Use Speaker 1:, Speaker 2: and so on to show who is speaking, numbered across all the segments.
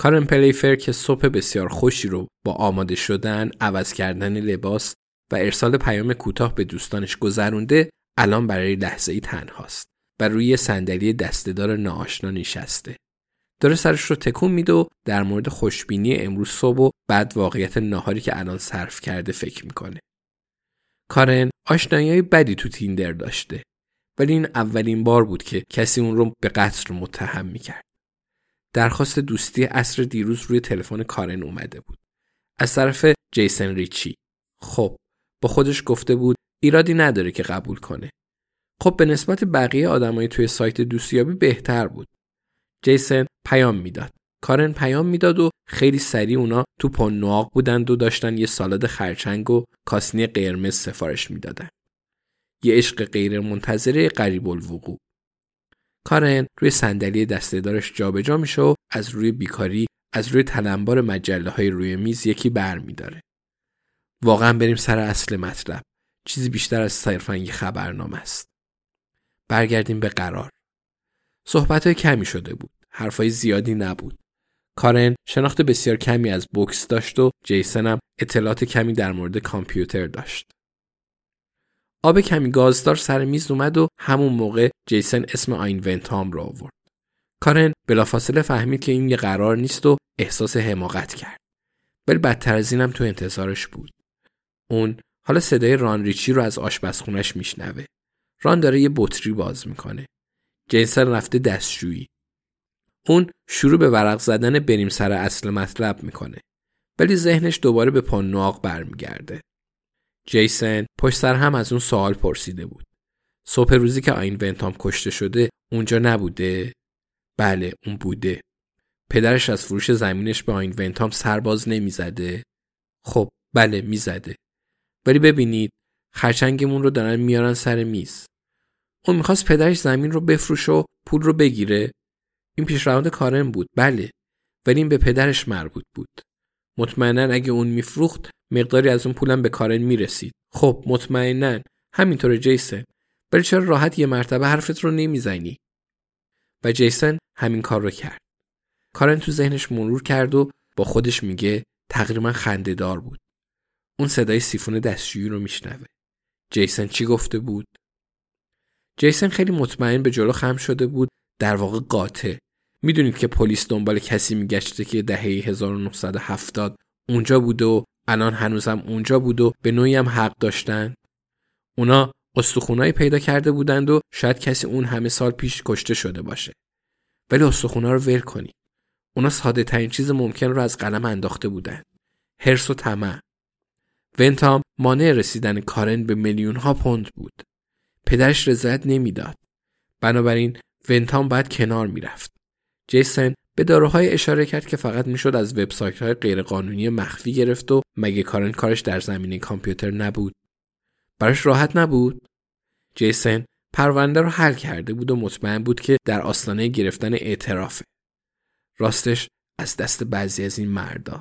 Speaker 1: کارن پلیفر که صبح بسیار خوشی رو با آماده شدن، عوض کردن لباس و ارسال پیام کوتاه به دوستانش گذرونده الان برای لحظه ای تنهاست و روی صندلی دستهدار ناآشنا نشسته. داره سرش رو تکون میده و در مورد خوشبینی امروز صبح و بعد واقعیت ناهاری که الان صرف کرده فکر می‌کنه. کارن آشنایی بدی تو تیندر داشته ولی این اولین بار بود که کسی اون رو به قتل متهم می‌کرد. درخواست دوستی اصر دیروز روی تلفن کارن اومده بود. از طرف جیسن ریچی. خب با خودش گفته بود ایرادی نداره که قبول کنه. خب به نسبت بقیه آدمای توی سایت دوستیابی بهتر بود. جیسن پیام می‌داد. کارن پیام می‌داد و خیلی سریع اونا تو پنواق بودند و داشتن یه سالاد خرچنگ و کاسنی قرمز سفارش می‌دادن. یه عشق غیر منتظره قریب الوقوع. کارن روی صندلی دستهدارش جابجا میشه و از روی بیکاری از روی تلمبار مجله های روی میز یکی بر میداره. واقعا بریم سر اصل مطلب. چیزی بیشتر از صرفا یه خبرنامه است. برگردیم به قرار. صحبت های کمی شده بود. حرفای زیادی نبود. کارن شناخت بسیار کمی از بوکس داشت و جیسن هم اطلاعات کمی در مورد کامپیوتر داشت. آب کمی گازدار سر میز اومد و همون موقع جیسن اسم آین ونتام را آورد. کارن بلافاصله فهمید که این یه قرار نیست و احساس حماقت کرد. ولی بدتر از اینم تو انتظارش بود. اون حالا صدای ران ریچی رو از آشپزخونش میشنوه. ران داره یه بطری باز می‌کنه. جیسن رفته دستشویی. اون شروع به ورق زدن بریم سر اصل مطلب می‌کنه. ولی ذهنش دوباره به پانواق برمیگرده. جیسن پشت سر هم از اون سوال پرسیده بود. صبح روزی که آین ونتام کشته شده اونجا نبوده؟ بله اون بوده. پدرش از فروش زمینش به آین ونتام سرباز نمی‌زده؟ خب بله می‌زده. ولی ببینید خرچنگمون رو دارن میارن سر میز. اون می‌خواست پدرش زمین رو بفروشه و پول رو بگیره. این پیشروند کارم بود بله ولی این به پدرش مربوط بود. مطمئنا اگه اون میفروخت مقداری از اون پولم به کارن می‌رسید. خب مطمئنا همینطور جیسن ولی چرا راحت یه مرتبه حرفت رو نمی‌زنی؟ و جیسن همین کار رو کرد. کارن تو ذهنش مرور کرد و با خودش میگه تقریبا خندهدار بود. اون صدای سیفون دستشویی رو میشنوه. جیسن چی گفته بود؟ جیسن خیلی مطمئن به جلو خم شده بود در واقع قاطع. می‌دونید که پلیس دنبال کسی میگشته که دهه 1970 اونجا بوده و الان هنوزم اونجا بود و به نوعی هم حق داشتن. اونا استخونایی پیدا کرده بودند و شاید کسی اون همه سال پیش کشته شده باشه. ولی استخونا رو ول کنید. اونا ساده ترین چیز ممکن رو از قلم انداخته بودند. هرس و طمع. ونتام مانع رسیدن کارن به میلیون ها پوند بود. پدرش رضایت نمی‌داد. بنابراین ونتام باید کنار می‌رفت. جیسن به داروهای اشاره کرد که فقط می‌شد از وبسایت های غیرقانونی مخفی گرفت و مگه کارن کارش در زمینه کامپیوتر نبود. براش راحت نبود. جیسن پرونده رو حل کرده بود و مطمئن بود که در آستانه گرفتن اعترافه. راستش از دست بعضی از این مردا.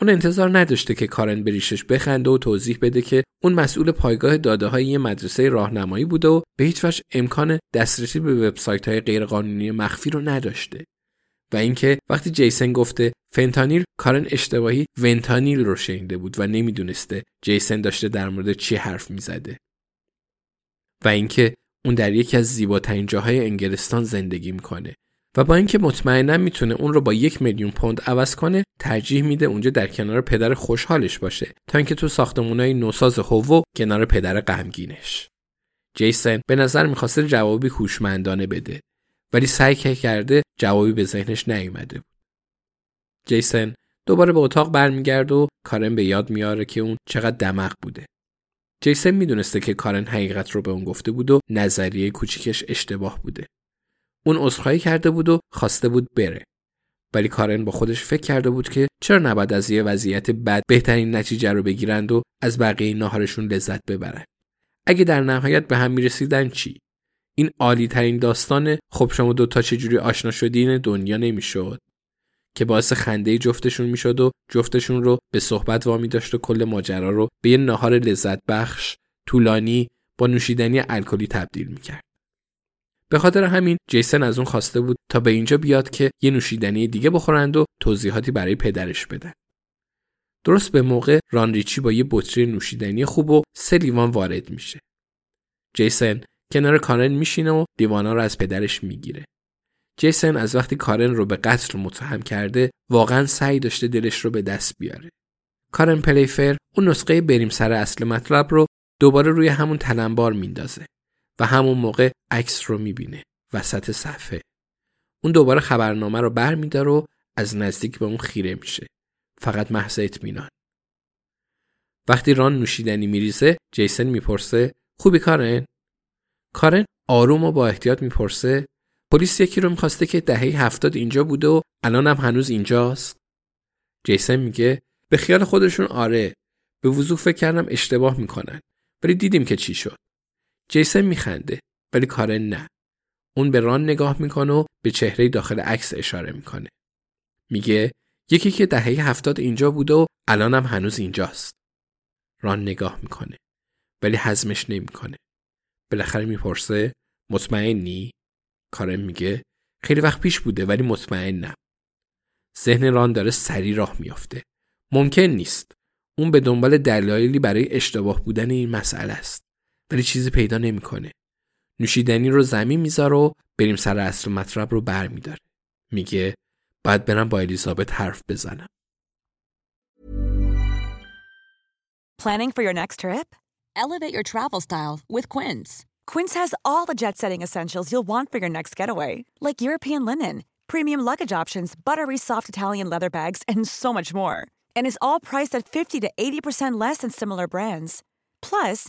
Speaker 1: اون انتظار نداشته که کارن بریشش بخنده و توضیح بده که اون مسئول پایگاه داده های یه مدرسه راهنمایی بوده و به هیچ وجه امکان دسترسی به وبسایت های غیرقانونی مخفی رو نداشته. و اینکه وقتی جیسن گفته فنتانیل کارن اشتباهی ونتانیل رو شنیده بود و نمی‌دونسته جیسن داشته در مورد چی حرف می‌زده و اینکه اون در یکی از زیباترین جاهای انگلستان زندگی می‌کنه و با اینکه مطمئنا می‌تونه اون رو با یک میلیون پوند عوض کنه ترجیح میده اونجا در کنار پدر خوشحالش باشه تا اینکه تو ساختمونای نوساز هوو کنار پدر غمگینش جیسن به نظر می‌خواسته جوابی هوشمندانه بده ولی سعی کرده جوابی به ذهنش نیومده بود. جیسن دوباره به اتاق برمیگرد و کارن به یاد میاره که اون چقدر دمق بوده. جیسن می‌دونسته که کارن حقیقت رو به اون گفته بود و نظریه کوچیکش اشتباه بوده. اون عذرخواهی کرده بود و خواسته بود بره. ولی کارن با خودش فکر کرده بود که چرا نباید از یه وضعیت بد بهترین نتیجه رو بگیرند و از بقیه ناهارشون لذت ببرند. اگه در نهایت به هم می‌رسیدن چی؟ این عالی ترین داستان خب شما دوتا چجوری آشنا شدین دنیا نمی‌شد که باعث خنده جفتشون می‌شد و جفتشون رو به صحبت وامی داشت و کل ماجرا رو به یه ناهار لذت بخش طولانی با نوشیدنی الکلی تبدیل می‌کرد. به خاطر همین جیسن از اون خواسته بود تا به اینجا بیاد که یه نوشیدنی دیگه بخورند و توضیحاتی برای پدرش بدن. درست به موقع رانریچی با یه بطری نوشیدنی خوب و سه لیوان وارد میشه. جیسن کنار کارن میشینه و دیوانا رو از پدرش می‌گیره. جیسن از وقتی کارن رو به قتل متهم کرده واقعا سعی داشته دلش رو به دست بیاره. کارن پلیفر اون نسخه بریم سر اصل مطلب رو دوباره روی همون تلمبار میندازه و همون موقع عکس رو می‌بینه وسط صفحه. اون دوباره خبرنامه رو بر میداره و از نزدیک به اون خیره میشه. فقط محض اطمینان. وقتی ران نوشیدنی میریزه جیسن می‌پرسه خوبی کارن کارن آروم و با احتیاط می‌پرسه پلیس یکی رو می‌خواسته که دهه هفتاد اینجا بوده و الان هم هنوز اینجاست جیسن میگه به خیال خودشون آره به وضوح فکر کردم اشتباه می‌کنن ولی دیدیم که چی شد جیسن میخنده ولی کارن نه اون به ران نگاه می‌کنه و به چهره داخل عکس اشاره می‌کنه میگه یکی که دهه هفتاد اینجا بوده و الان هم هنوز اینجاست ران نگاه می‌کنه ولی حزمش نمی‌کنه بالاخره می‌پرسه مطمئنی؟ کارم میگه خیلی وقت پیش بوده ولی مطمئنم. ذهن ران داره سری راه میافته. ممکن نیست. اون به دنبال دلایلی برای اشتباه بودن این مسئله است. ولی چیزی پیدا نمی‌کنه. نوشیدنی رو زمین می‌ذاره و بریم سر اصل مطلب رو بر میداره. میگه باید برم با الیزابت حرف بزنم.
Speaker 2: Planning for your next trip? Elevate your travel style with Quince. Quince has all the jet setting essentials you'll want for your next getaway, like European linen, premium luggage options, buttery soft Italian leather bags, and so much more. And is all priced at 50 to 80% less than similar brands. Plus,